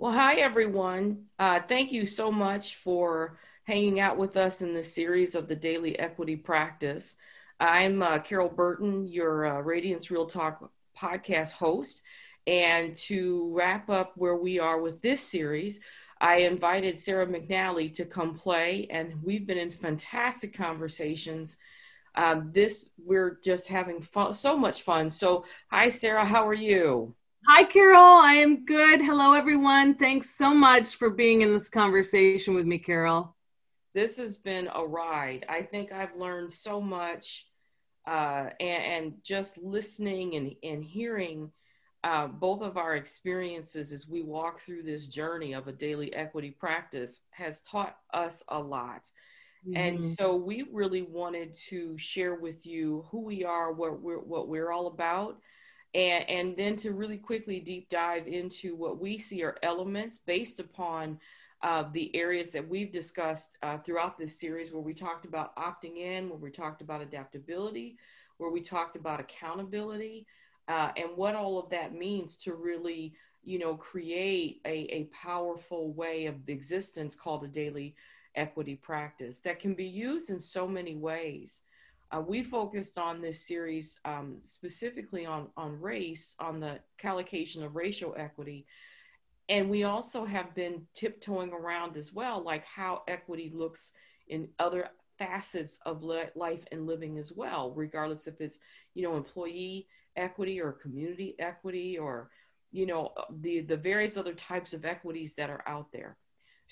Well, hi, everyone. Uh, thank you so much for hanging out with us in this series of the Daily Equity Practice. I'm uh, Carole Burton, your uh, Radiance Real Talk podcast host. And to wrap up where we are with this series, I invited Sarah McNally to come play, and we've been in fantastic conversations. Um, this, we're just having fun, so much fun. So, hi, Sarah, how are you? Hi, Carole. I am good. Hello, everyone. Thanks so much for being in this conversation with me, Carole. This has been a ride. I think I've learned so much, uh, and, and, just listening and, and hearing uh, both of our experiences as we walk through this journey of a daily equity practice has taught us a lot. Mm-hmm. And so we really wanted to share with you who we are, what we're, what we're all about and, and then to really quickly deep dive into what we see are elements based upon uh, the areas that we've discussed uh, throughout this series, where we talked about opting in, where we talked about adaptability, where we talked about accountability, uh, and what all of that means to really, you know, create a, a powerful way of existence called a daily equity practice that can be used in so many ways. Uh, we focused on this series um, specifically on, on race, on the collocation of racial equity. And we also have been tiptoeing around as well, like how equity looks in other facets of life and living as well, regardless if it's, you know, employee equity or community equity or, you know, the, the various other types of equities that are out there.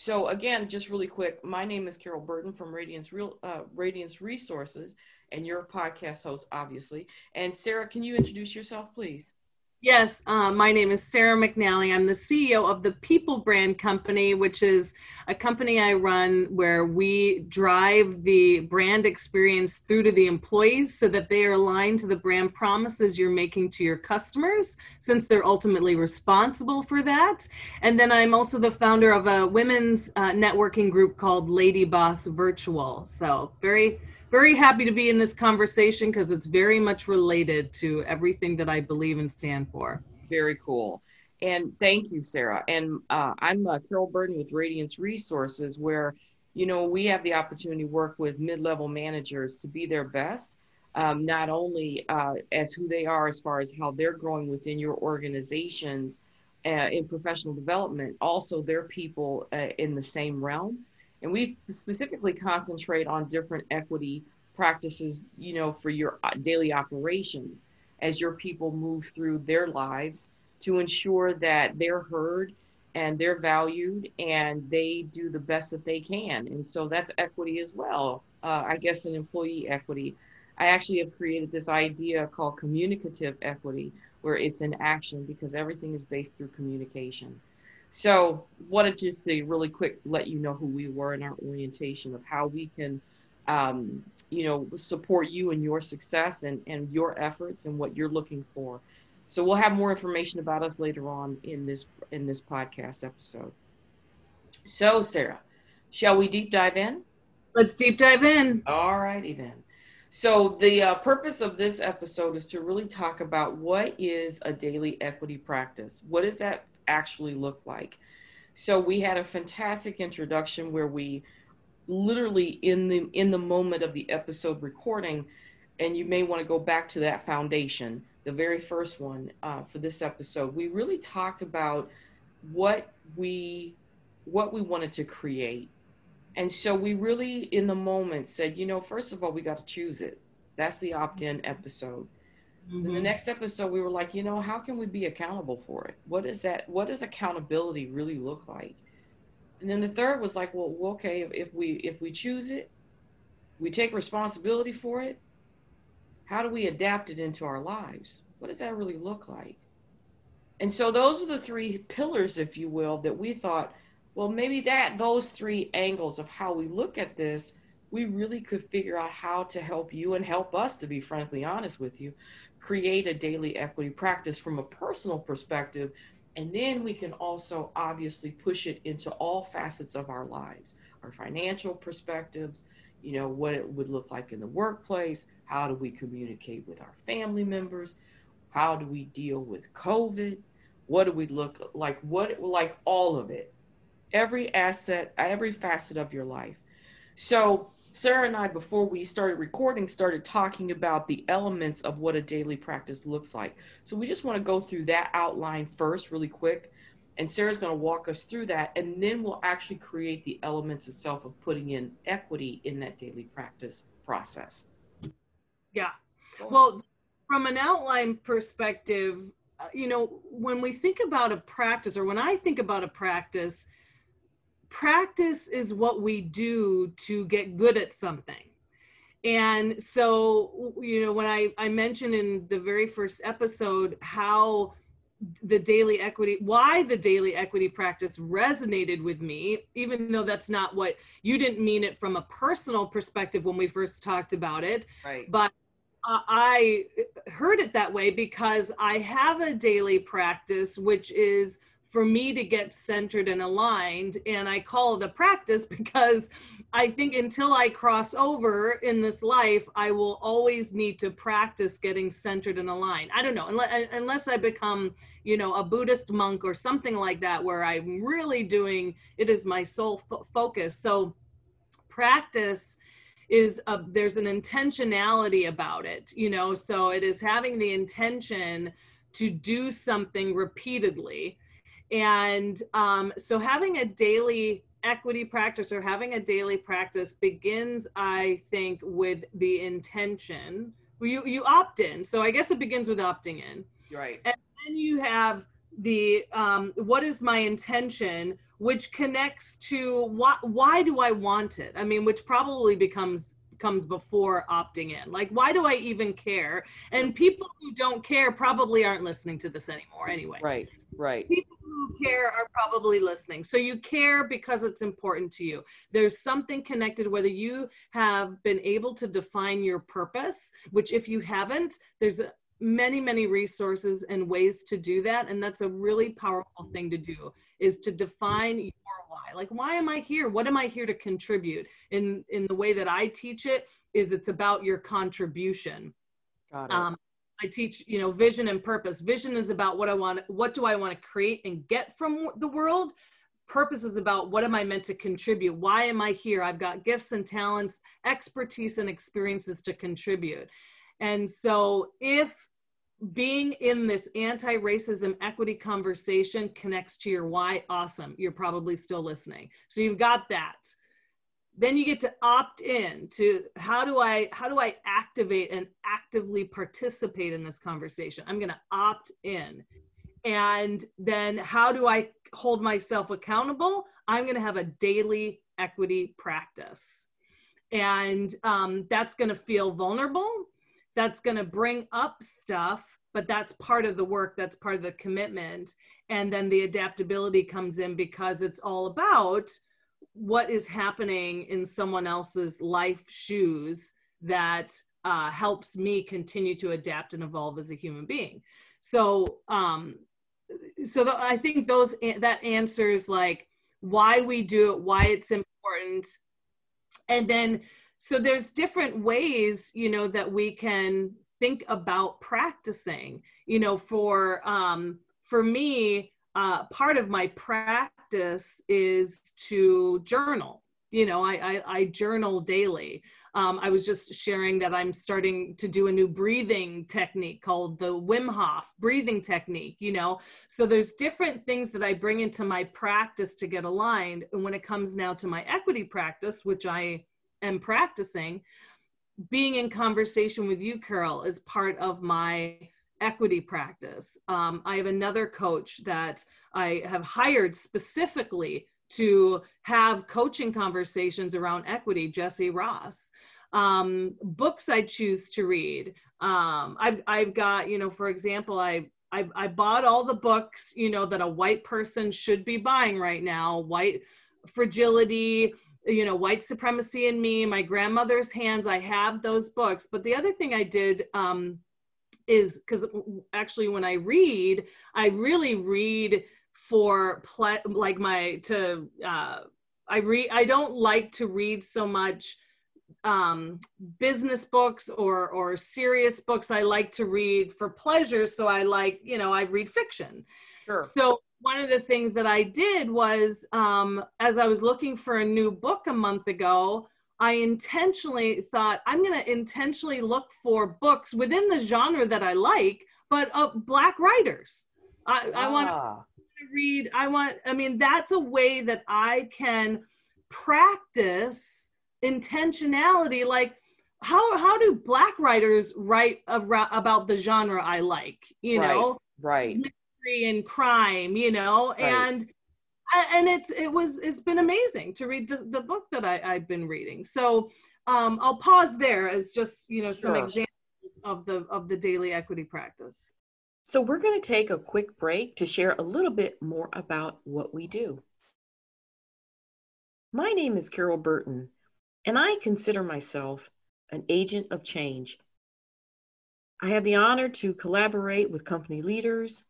So again, just really quick, my name is Carole Burton from Radiance Real uh, Radiance Resources, and you're a podcast host, obviously. And Sarah, can you introduce yourself, please? Yes, uh, my name is Sarah McNally. I'm the CEO of the People Brand Company, which is a company I run where we drive the brand experience through to the employees so that they are aligned to the brand promises you're making to your customers, since they're ultimately responsible for that. And then I'm also the founder of a women's uh, networking group called Lady Boss Virtual. So, very very happy to be in this conversation because it's very much related to everything that I believe and stand for. Very cool. And thank you, Sarah. And uh, I'm uh, Carole Burton with Radiance Resources, where you know we have the opportunity to work with mid-level managers to be their best, um, not only uh, as who they are as far as how they're growing within your organizations uh, in professional development, also their people uh, in the same realm and we specifically concentrate on different equity practices you know for your uh, daily operations as your people move through their lives to ensure that they're heard and they're valued and they do the best that they can. And so that's equity as well uh, i guess an employee equity. I actually have created this idea called communicative equity where it's in action because everything is based through communication so wanted just to really quick let you know who we were in our orientation of how we can, um, you know, support you and your success and, and your efforts and what you're looking for. So we'll have more information about us later on in this in this podcast episode. So Sarah, shall we deep dive in? Let's deep dive in. All righty then. So the uh, purpose of this episode is to really talk about what is a daily equity practice. What is that actually look like. So we had a fantastic introduction where we literally in the in the moment of the episode recording, and you may want to go back to that foundation, the very first one uh, for this episode. We really talked about what we what we wanted to create. And so we really, in the moment, said, you know, first of all, we got to choose it. That's the opt in episode. Mm-hmm. In the next episode, we were like, you know, how can we be accountable for it? What is that? What does accountability really look like? And then the third was like, well, okay, if, if we if we choose it, we take responsibility for it. How do we adapt it into our lives? What does that really look like? And so those are the three pillars, if you will, that we thought, well, maybe that those three angles of how we look at this we really could figure out how to help you and help us, to be frankly honest with you, create a daily equity practice from a personal perspective. And then we can also obviously push it into all facets of our lives, our financial perspectives, you know, what it would look like in the workplace, how do we communicate with our family members, how do we deal with COVID, What do we look like? What, like all of it, every asset, every facet of your life. So, Sarah and I, before we started recording, started talking about the elements of what a daily practice looks like. So, we just want to go through that outline first, really quick. And Sarah's going to walk us through that, and then we'll actually create the elements itself of putting in equity in that daily practice process. Yeah. Well, from an outline perspective, uh, you know, when we think about a practice, or when I think about a practice, practice is what we do to get good at something. And so, you know, when I, I mentioned in the very first episode how the daily equity why the daily equity practice resonated with me even though that's not what you didn't mean it from a personal perspective when we first talked about it right but i heard it that way because i have a daily practice which is for me to get centered and aligned. And I call it a practice because I think until I cross over in this life, I will always need to practice getting centered and aligned. I don't know, unless, unless I become, you know, a Buddhist monk or something like that, where I'm really doing it is my sole fo- focus. So practice is a, there's an intentionality about it, you know, so it is having the intention to do something repeatedly and um, so having a daily equity practice or having a daily practice begins, I think, with the intention. You, you opt in. So I guess it begins with opting in. Right. And then you have the um, what is my intention, which connects to why, why do I want it? I mean, which probably becomes comes before opting in. Like, why do I even care? And people who don't care probably aren't listening to this anymore anyway. Right, right. People who care are probably listening. So you care because it's important to you. There's something connected, whether you have been able to define your purpose, which if you haven't, there's many, many resources and ways to do that. And that's a really powerful thing to do is to define why. Like, why am I here? What am I here to contribute? In in the way that I teach it, is it's about your contribution. Got it. Um, I teach, you know, vision and purpose. Vision is about what I want, what do I want to create and get from the world. Purpose is about what am I meant to contribute? Why am I here? I've got gifts and talents, expertise and experiences to contribute. And so if being in this anti-racism equity conversation connects to your why awesome you're probably still listening. So you've got that. Then you get to opt in to how do i how do i activate and actively participate in this conversation? I'm going to opt in. And then how do i hold myself accountable? I'm going to have a daily equity practice. And um, that's going to feel vulnerable that's going to bring up stuff but that's part of the work that's part of the commitment. And then the adaptability comes in because it's all about what is happening in someone else's life shoes that uh, helps me continue to adapt and evolve as a human being. So um so the, i think those that answers like why we do it why it's important. And then so there's different ways you know that we can think about practicing you know for um for me uh part of my practice is to journal you know i i, I journal daily um, I was just sharing that I'm starting to do a new breathing technique called the Wim Hof breathing technique, you know. So there's different things that I bring into my practice to get aligned. And when it comes now to my equity practice, which I am practicing, being in conversation with you, Carole, is part of my equity practice. Um, I have another coach that I have hired specifically to have coaching conversations around equity, Jesse Ross. Um, books I choose to read. Um, I've, I've got, you know, for example, I, I, I bought all the books, you know, that a white person should be buying right now, white fragility, you know white supremacy in me my grandmother's hands i have those books. But the other thing i did um, is because actually when i read i really read for ple- like my to uh, i read i don't like to read so much um, business books or or serious books. I like to read for pleasure. So i like you know i read fiction. Sure. So one of the things that I did was, um, as I was looking for a new book a month ago, I intentionally thought I'm going to intentionally look for books within the genre that I like, but uh, black writers. I, ah. I want to read. I want. I mean, that's a way that I can practice intentionality. Like, how how do black writers write about the genre I like? You right, know, right? And crime. You know, right. and and it's it was it's been amazing to read the, the book that I, I've been reading. So um, I'll pause there as just you know sure. some examples of the of the daily equity practice. So we're going to take a quick break to share a little bit more about what we do. My name is Carole Burton, and I consider myself an agent of change. I have the honor to collaborate with company leaders,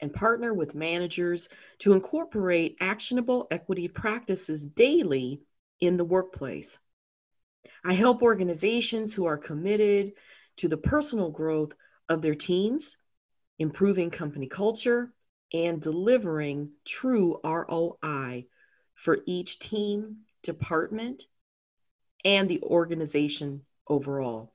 and partner with managers to incorporate actionable equity practices daily in the workplace. I help organizations who are committed to the personal growth of their teams, improving company culture, and delivering true ROI for each team, department, and the organization overall.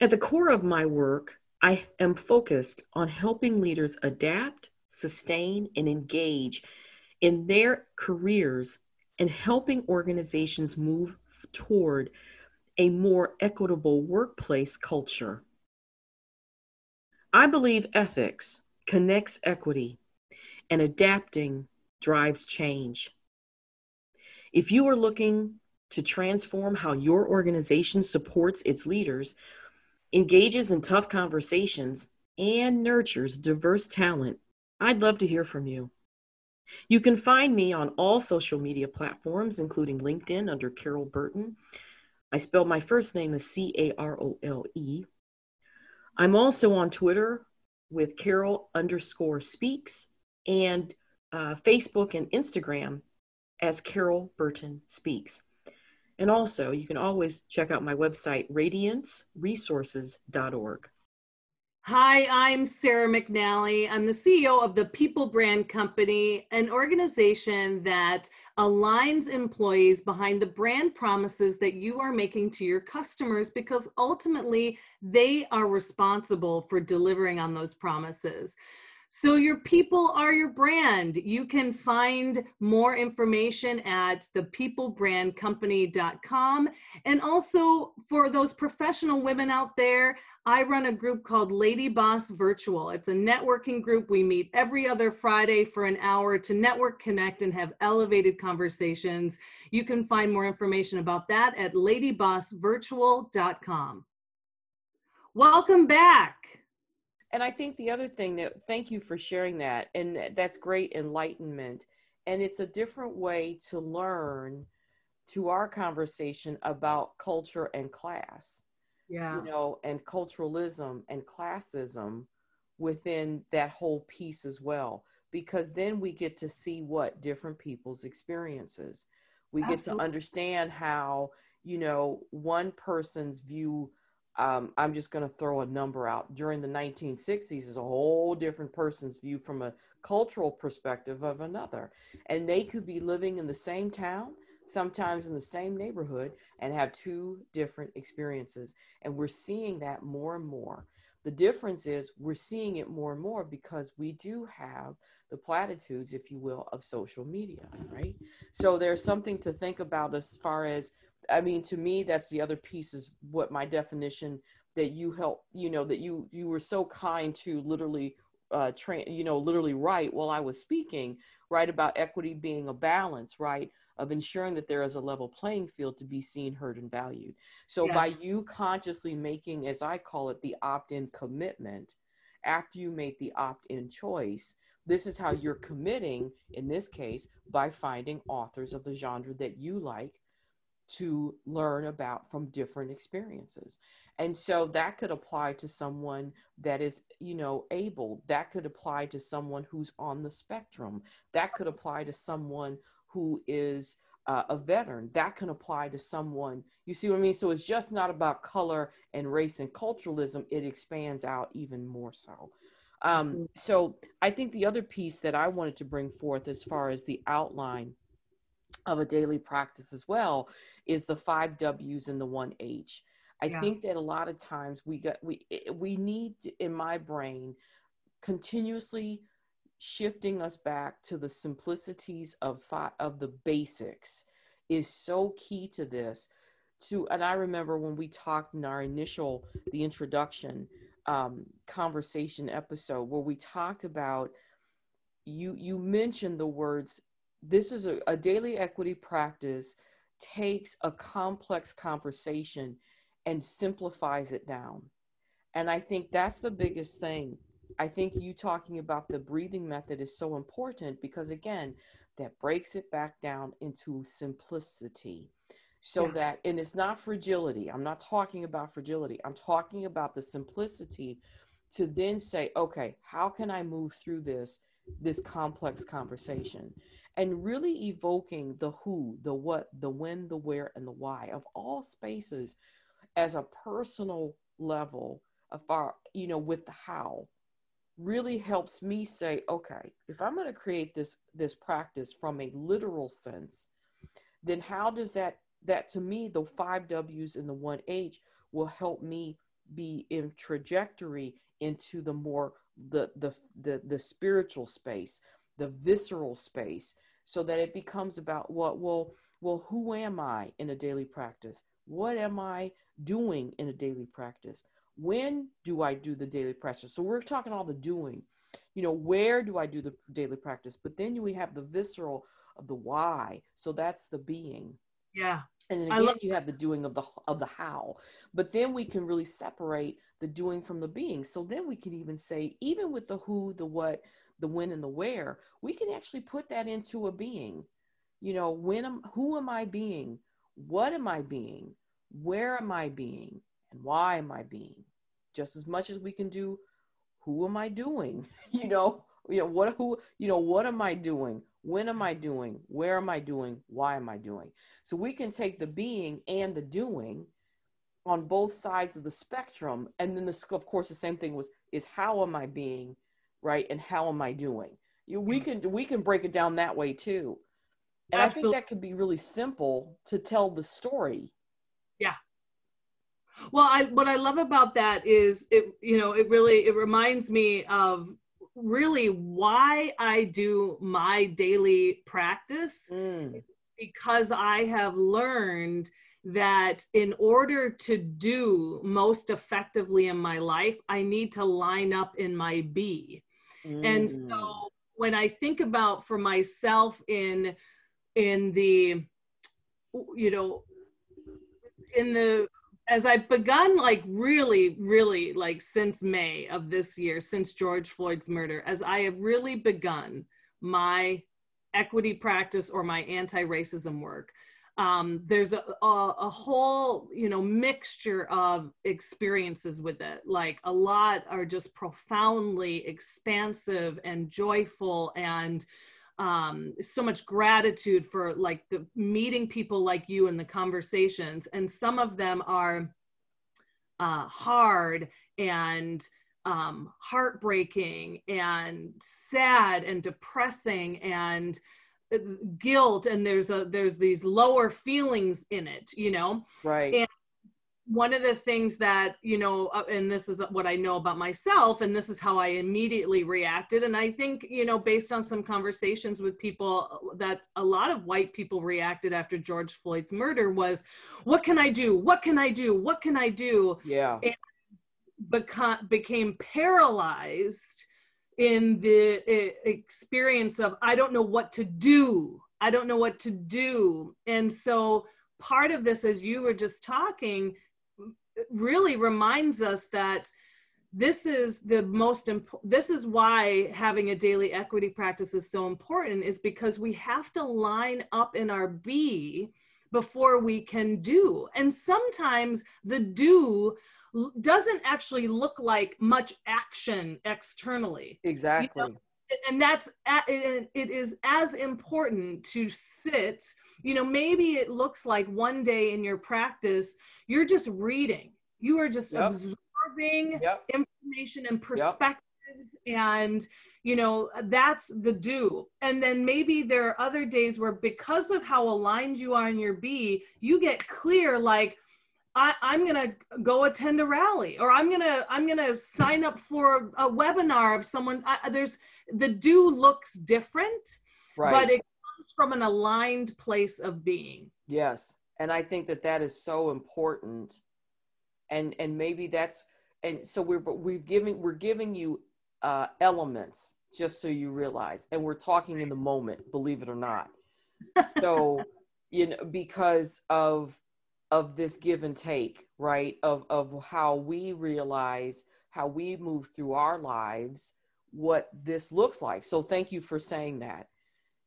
At the core of my work I am focused on helping leaders adapt, sustain, and engage in their careers and helping organizations move toward a more equitable workplace culture. I believe ethics connects equity and adapting drives change. If you are looking to transform how your organization supports its leaders, engages in tough conversations, and nurtures diverse talent, I'd love to hear from you. You can find me on all social media platforms, including LinkedIn under Carole Burton. I spell my first name as C A R O L E. I'm also on Twitter with Carole underscore speaks and uh, Facebook and Instagram as Carole Burton Speaks. And also, you can always check out my website, radianceresources.org. Hi, I'm Sarah McNally. I'm the CEO of the People Brand Company, an organization that aligns employees behind the brand promises that you are making to your customers because ultimately they are responsible for delivering on those promises. So, your people are your brand. You can find more information at thepeoplebrandcompany.com. And also, for those professional women out there, I run a group called Lady Boss Virtual. It's a networking group. We meet every other Friday for an hour to network, connect, and have elevated conversations. You can find more information about that at ladybossvirtual.com. Welcome back and I think the other thing that thank you for sharing that, and that's great enlightenment. And it's a different way to learn to our conversation about culture and class. Yeah. You know, and culturalism and classism within that whole piece as well. Because then we get to see what different people's experiences. We Absolutely. get to understand how, you know, one person's view um, I'm just going to throw a number out. During the 1960s is a whole different person's view from a cultural perspective of another. And they could be living in the same town, sometimes in the same neighborhood, and have two different experiences. And we're seeing that more and more. The difference is we're seeing it more and more because we do have the platitudes, if you will, of social media, right? So there's something to think about as far as I mean, to me, that's the other piece is what my definition that you help, you know, that you you were so kind to literally uh train, you know, literally write while I was speaking, right about equity being a balance, right? Of ensuring that there is a level playing field to be seen, heard, and valued. So by you consciously making, as I call it, the opt-in commitment, after you make the opt-in choice, this is how you're committing in this case by finding authors of the genre that you like to learn about from different experiences. And so that could apply to someone that is, you know, able. That could apply to someone who's on the spectrum. That could apply to someone who is uh, a veteran. That can apply to someone. You see what I mean? So it's just not about color and race and culturalism. It expands out even more so. Um, so I think the other piece that I wanted to bring forth as far as the outline of a daily practice as well is the five W's and the one H. I yeah. think that a lot of times we got we we need in my brain continuously shifting us back to the simplicities of fi- of the basics is so key to this to and i remember when we talked in our initial the introduction um, conversation episode where we talked about you you mentioned the words this is a, a daily equity practice takes a complex conversation and simplifies it down. And i think that's the biggest thing. I think you talking about the breathing method is so important because again that breaks it back down into simplicity. So yeah. that and it's not fragility. I'm not talking about fragility. I'm talking about the simplicity to then say okay how can i move through this this complex conversation and really evoking the who the what the when the where and the why of all spaces as a personal level of you know with the how really helps me say okay if i'm going to create this this practice from a literal sense then how does that that to me the five w's and the one h will help me be in trajectory into the more the the the, the spiritual space the visceral space so that it becomes about what well well who am i in a daily practice what am i doing in a daily practice when do I do the daily practice? So we're talking all the doing. You know, where do I do the daily practice? But then we have the visceral of the why. So that's the being. Yeah. And then again, you have the doing of the of the how. But then we can really separate the doing from the being. So then we can even say, even with the who, the what, the when, and the where, we can actually put that into a being. You know, when am who am I being? What am I being? Where am I being? And why am I being? just as much as we can do who am i doing you know you know what who you know what am i doing when am i doing? Where am i doing? Why am i doing? So we can take the being and the doing on both sides of the spectrum. And then the of course the same thing was is how am i being right? And how am i doing? You, we mm. can we can break it down that way too. And Absolutely. i think that could be really simple to tell the story. Yeah. Well, I what I love about that is it you know it really it reminds me of really why I do my daily practice mm. because I have learned that in order to do most effectively in my life, I need to line up in my B. Mm. And so mm. when I think about for myself in in the you know in the as I've begun like really, really like since May of this year, since George Floyd's murder, as I have really begun my equity practice or my anti-racism work, um, there's a, a, a, whole you know mixture of experiences with it. Like a lot are just profoundly expansive and joyful and um, so much gratitude for like the meeting people like you and the conversations. And some of them are uh, hard and um, heartbreaking and sad and depressing and uh, guilt. And there's a there's these lower feelings in it you know? Right. And one of the things that you know uh, and this is what i know about myself and this is how i immediately reacted and i think you know based on some conversations with people uh, that a lot of white people reacted after george floyd's murder was what can i do? What can i do? What can i do? Yeah. And beca- became paralyzed in the uh, experience of i don't know what to do. I don't know what to do. And so part of this as you were just talking really reminds us that this is the most important this is why having a daily equity practice is so important is because we have to line up in our be before we can do. And sometimes the do doesn't actually look like much action externally. Exactly you know? and that's it is as important to sit you know maybe it looks like one day in your practice you're just reading you are just yep. absorbing yep. information and perspectives lives and you know that's the do and then maybe there are other days where because of how aligned you are in your b you get clear like I, am gonna go attend a rally or i'm gonna i'm gonna sign up for a webinar of someone I, there's the do looks different right. but it comes from an aligned place of being. Yes. And i think that that is so important. And and maybe that's and so we're we've giving we're giving you uh elements just so you realize and we're talking in the moment believe it or not. So you know because of of this give and take right of of how we realize how we move through our lives what this looks like. So thank you for saying that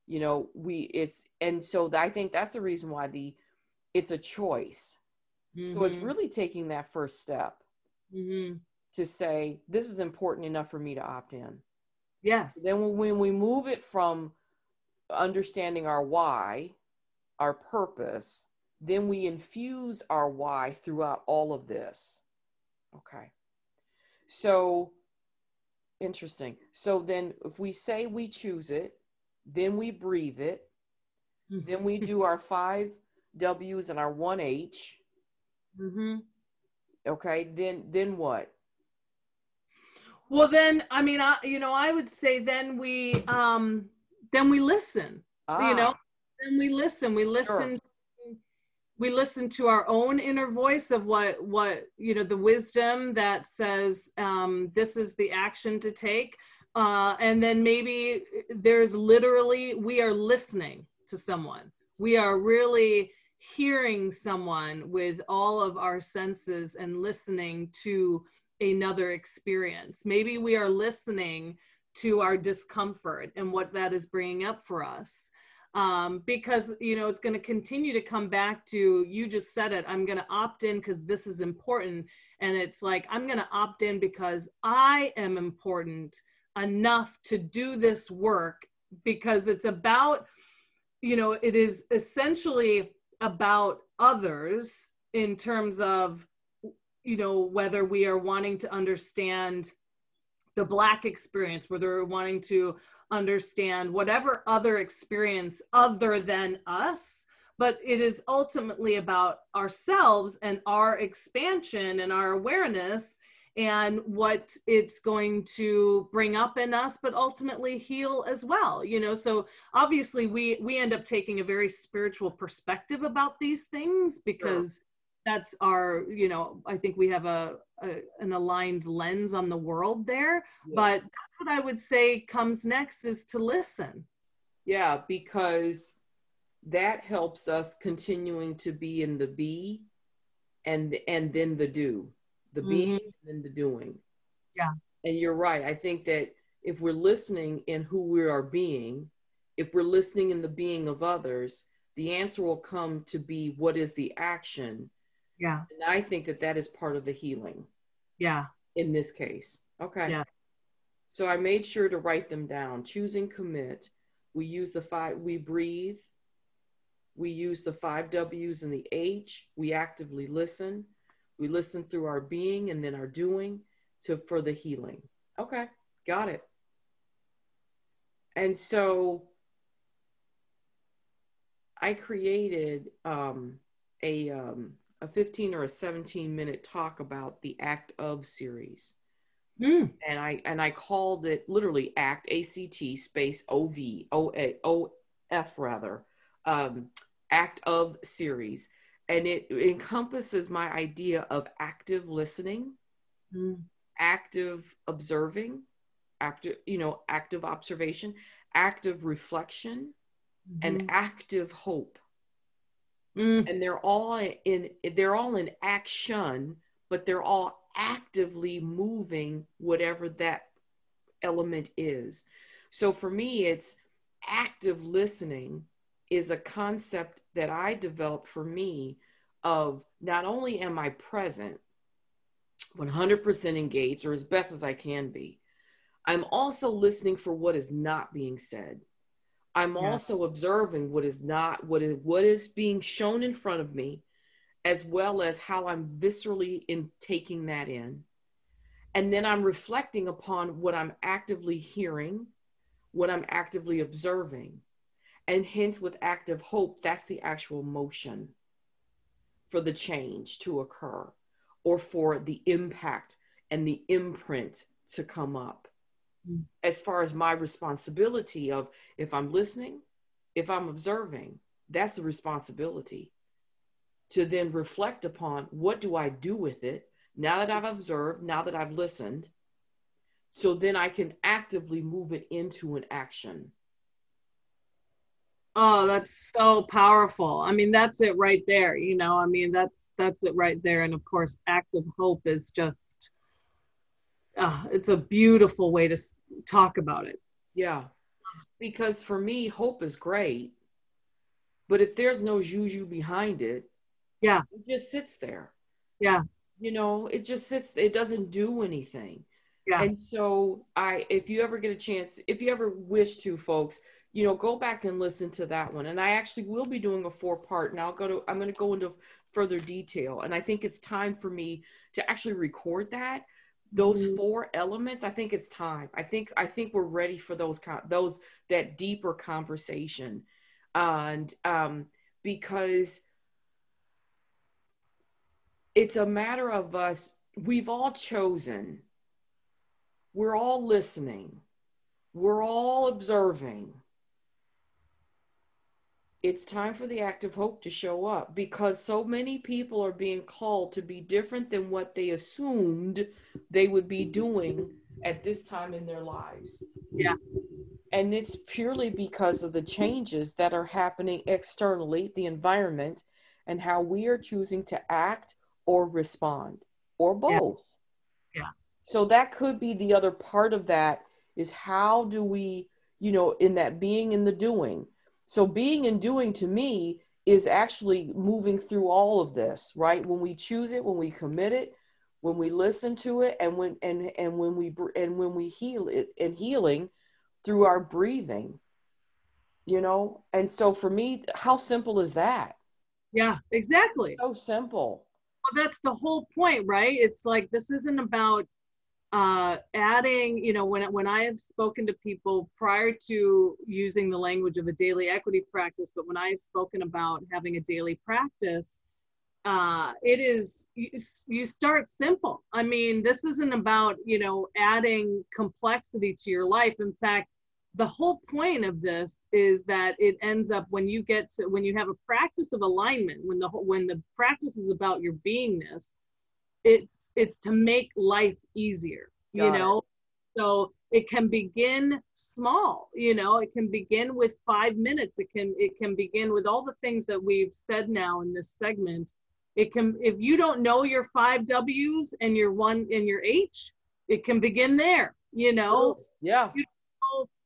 you know we it's and so i think that's the reason why the it's a choice mm-hmm. so it's mm-hmm. really taking that first step mm-hmm. to say this is important enough for me to opt in yes then when we move it from understanding our why our purpose then we infuse our why throughout all of this. Okay. So interesting. So then if we say we choose it, then we breathe it, mm-hmm. then we do our five W's and our one H. Mm-hmm. Okay, then then what? Well, then I mean, I you know, I would say then we um then we listen. Ah. You know, then we listen. We listen sure we listen to our own inner voice of what what you know the wisdom that says um, this is the action to take uh, and then maybe there's literally we are listening to someone. We are really hearing someone with all of our senses and listening to another experience. Maybe we are listening to our discomfort and what that is bringing up for us. Um, because you know it's going to continue to come back to you just said it i'm going to opt in because this is important. And it's like i'm going to opt in because i am important enough to do this work because it's about you know it is essentially about others in terms of you know whether we are wanting to understand the black experience whether we're wanting to understand whatever other experience other than us but it is ultimately about ourselves and our expansion and our awareness and what it's going to bring up in us but ultimately heal as well you know so obviously we we end up taking a very spiritual perspective about these things because that's our you know i think we have a, a, an aligned lens on the world there yeah. but what I would say comes next is to listen. Yeah, because that helps us continuing to be in the be and and then the do. The mm-hmm. being and then the doing. Yeah. And you're right. I think that if we're listening in who we are being, if we're listening in the being of others, the answer will come to be what is the action. Yeah. And I think that that is part of the healing. Yeah. In this case. Okay. Yeah. So I made sure to write them down. Choosing commit. We use the five, we breathe. We use the five W's and the H. We actively listen. We listen through our being and then our doing to for the healing. Okay, got it. And so I created um, a um, a 15 or a 17 minute talk about the Act of series. Mm. And I and I called it literally ACT A C T space O V O A O F rather um, Act of series, and it encompasses my idea of active listening, mm. active observing, active you know active observation, active reflection, mm-hmm. and active hope. Mm. And they're all in they're all in action, but they're all actively moving whatever that element is. So for me, it's active listening is a concept that I developed for me of not only am I present, 100% engaged, or as best as I can be, I'm also listening for what is not being said. I'm yeah. also observing what is not what is what is being shown in front of me as well as how I'm viscerally in taking that in. And then I'm reflecting upon what I'm actively hearing, what I'm actively observing. And hence, with active hope, that's the actual motion for the change to occur or for the impact and the imprint to come up. Mm. As far as my responsibility of if I'm listening, if I'm observing, that's the responsibility to then reflect upon what do I do with it now that I've observed, now that I've listened, so then I can actively move it into an action. Oh, that's so powerful. I mean, that's it right there. You know, I mean, that's that's it right there. And of course, active hope is just uh, it's a beautiful way to talk about it. Yeah. Because for me, hope is great. But if there's no juju behind it, yeah, it just sits there. Yeah. You know, it just sits, it doesn't do anything. Yeah. And so I if you ever get a chance, if you ever wish to, folks, you know, go back and listen to that one. And I actually will be doing a four part, and I'll go to I'm gonna go into further detail. And I think it's time for me to actually record that those mm-hmm. four elements i think it's time i think i think we're ready for those con- those that deeper conversation and um because it's a matter of us we've all chosen we're all listening we're all observing it's time for the act of hope to show up because so many people are being called to be different than what they assumed they would be doing at this time in their lives. Yeah. And it's purely because of the changes that are happening externally, the environment, and how we are choosing to act or respond or both. Yeah. yeah. So that could be the other part of that is how do we, you know, in that being in the doing, so being and doing to me is actually moving through all of this, right? When we choose it, when we commit it, when we listen to it, and when and and when we and when we heal it and healing through our breathing, you know. And so for me, how simple is that? Yeah, exactly. So simple. Well, that's the whole point, right? It's like this isn't about uh, adding, you know, when, when I have spoken to people prior to using the language of a daily equity practice, but when I've spoken about having a daily practice, uh, it is, you, you start simple. I mean, this isn't about, you know, adding complexity to your life. In fact, the whole point of this is that it ends up when you get to when you have a practice of alignment when the when the practice is about your beingness it's it's to make life easier Got you know? It. so it can begin small you know? It can begin with five minutes. It can it can begin with all the things that we've said now in this segment. It can if you don't know your five w's and your one and your h it can begin there you know? Yeah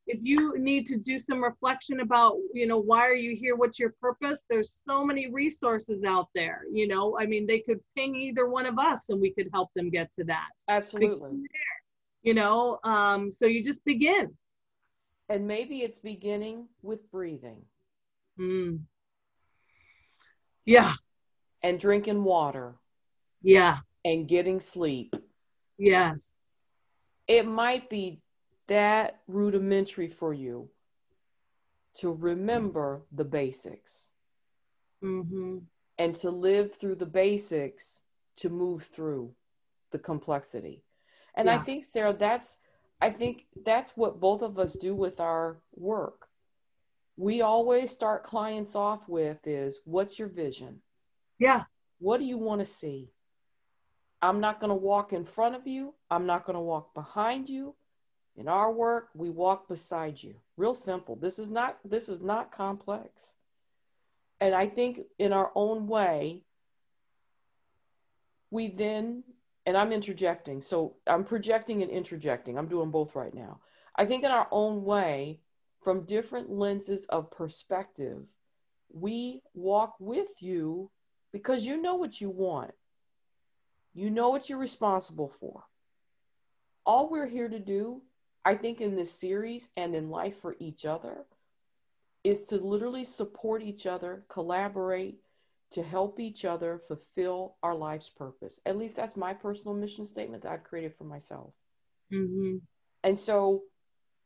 if you need to do some reflection about you know why are you here? What's your purpose? There's so many resources out there you know? I mean they could ping either one of us and we could help them get to that. Absolutely. You know um, so you just begin. And maybe it's beginning with breathing. Mm. yeah. And drinking water. Yeah. And getting sleep. Yes. It might be that rudimentary for you to remember the basics mm-hmm. and to live through the basics to move through the complexity. And yeah. I think, Sarah, that's I think that's what both of us do with our work. We always start clients off with is what's your vision? Yeah. What do you want to see? I'm not going to walk in front of you. I'm not going to walk behind you. In our work, we walk beside you. Real simple. This is not this is not complex. And I think in our own way, we then and I'm interjecting. So I'm projecting and interjecting. I'm doing both right now. I think in our own way, from different lenses of perspective, we walk with you because you know what you want. You know what you're responsible for. All we're here to do I think in this series and in life for each other is to literally support each other, collaborate, to help each other fulfill our life's purpose. At least that's my personal mission statement that I've created for myself. Mm-hmm. And so,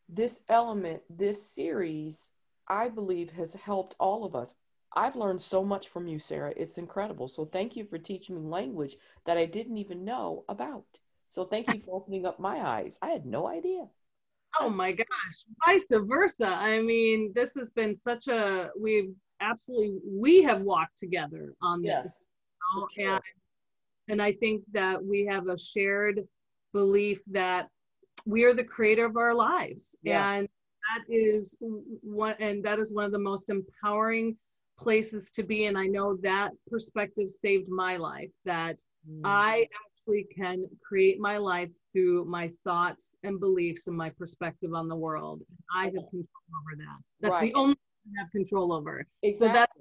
this element, this series, I believe has helped all of us. I've learned so much from you, Sarah. It's incredible. So, thank you for teaching me language that I didn't even know about. So, thank you for opening up my eyes. I had no idea. Oh my gosh, vice versa. I mean, this has been such a, we've absolutely we have walked together on Yes, this you know, sure. and, and i think that we have a shared belief that we are the creator of our lives Yeah. and that is one and that is one of the most empowering places to be and i know that perspective saved my life that Mm. i actually can create my life through my thoughts and beliefs and my perspective on the world i have control over that that's Right. the only thing I have control over exactly. so that's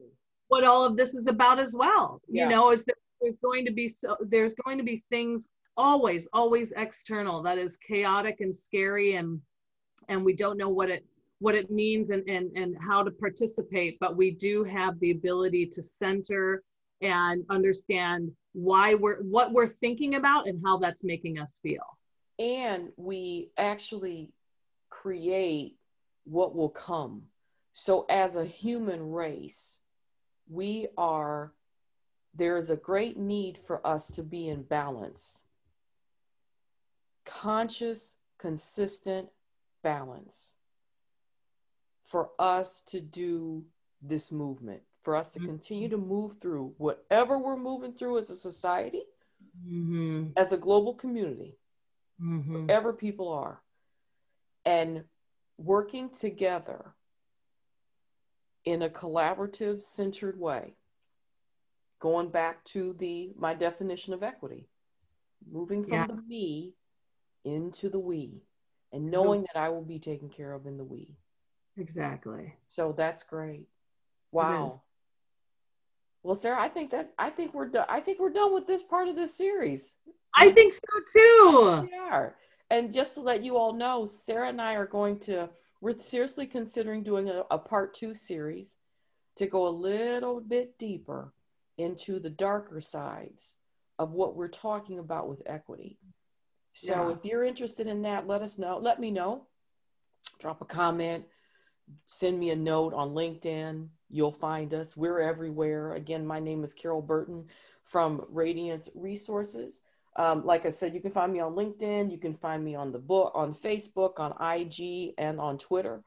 what all of this is about as well Yeah. you know is that there's going to be so there's going to be things always always external that is chaotic and scary and and we don't know what it what it means and and and how to participate but we do have the ability to center and understand why we're what we're thinking about and how that's making us feel and we actually create what will come. So, as a human race, we are, there is a great need for us to be in balance. Conscious, consistent balance for us to do this movement, for us to continue to move through whatever we're moving through as a society, mm-hmm. as a global community. Mm-hmm. wherever people are and working together in a collaborative centered way going back to the my definition of equity moving from Yeah. the me into the we and knowing that i will be taken care of in the we exactly so that's great wow well sarah i think that i think we're done i think we're done with this part of this series i think so too We are. And just to let you all know, Sarah and I are going to, we're seriously considering doing a, a part two series to go a little bit deeper into the darker sides of what we're talking about with equity. So Yeah. if you're interested in that, let us know. Let me know. Drop a comment, send me a note on LinkedIn. You'll find us. We're everywhere. Again, my name is Carole Burton from Radiance Resources. Um, like I said, you can find me on LinkedIn. You can find me on the book, on Facebook, on IG, and on Twitter.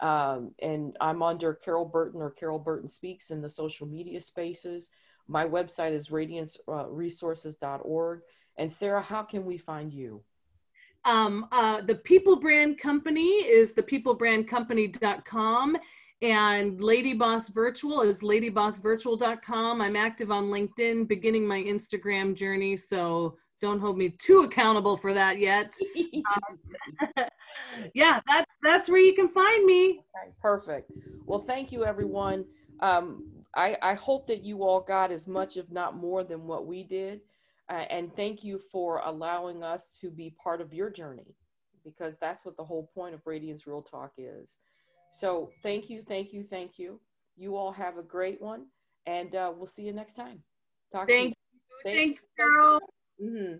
Um, and I'm under Carole Burton or Carole Burton Speaks in the social media spaces. My website is radianceresources.org. And Sarah, how can we find you? um, uh, the people brand company is the peoplebrandcompany.com and lady boss virtual is ladybossvirtual.com i'm active on linkedin beginning my instagram journey so don't hold me too accountable for that yet yeah that's that's where you can find me Okay, perfect. Well, thank you, everyone. Um, I, I hope that you all got as much, if not more, than what we did. Uh, and thank you for allowing us to be part of your journey because that's what the whole point of Radiance Real Talk is. So, thank you, thank you, thank you. You all have a great one, and uh, we'll see you next time. Talk thank to you. thanks carole hmm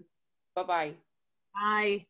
Bye bye. bye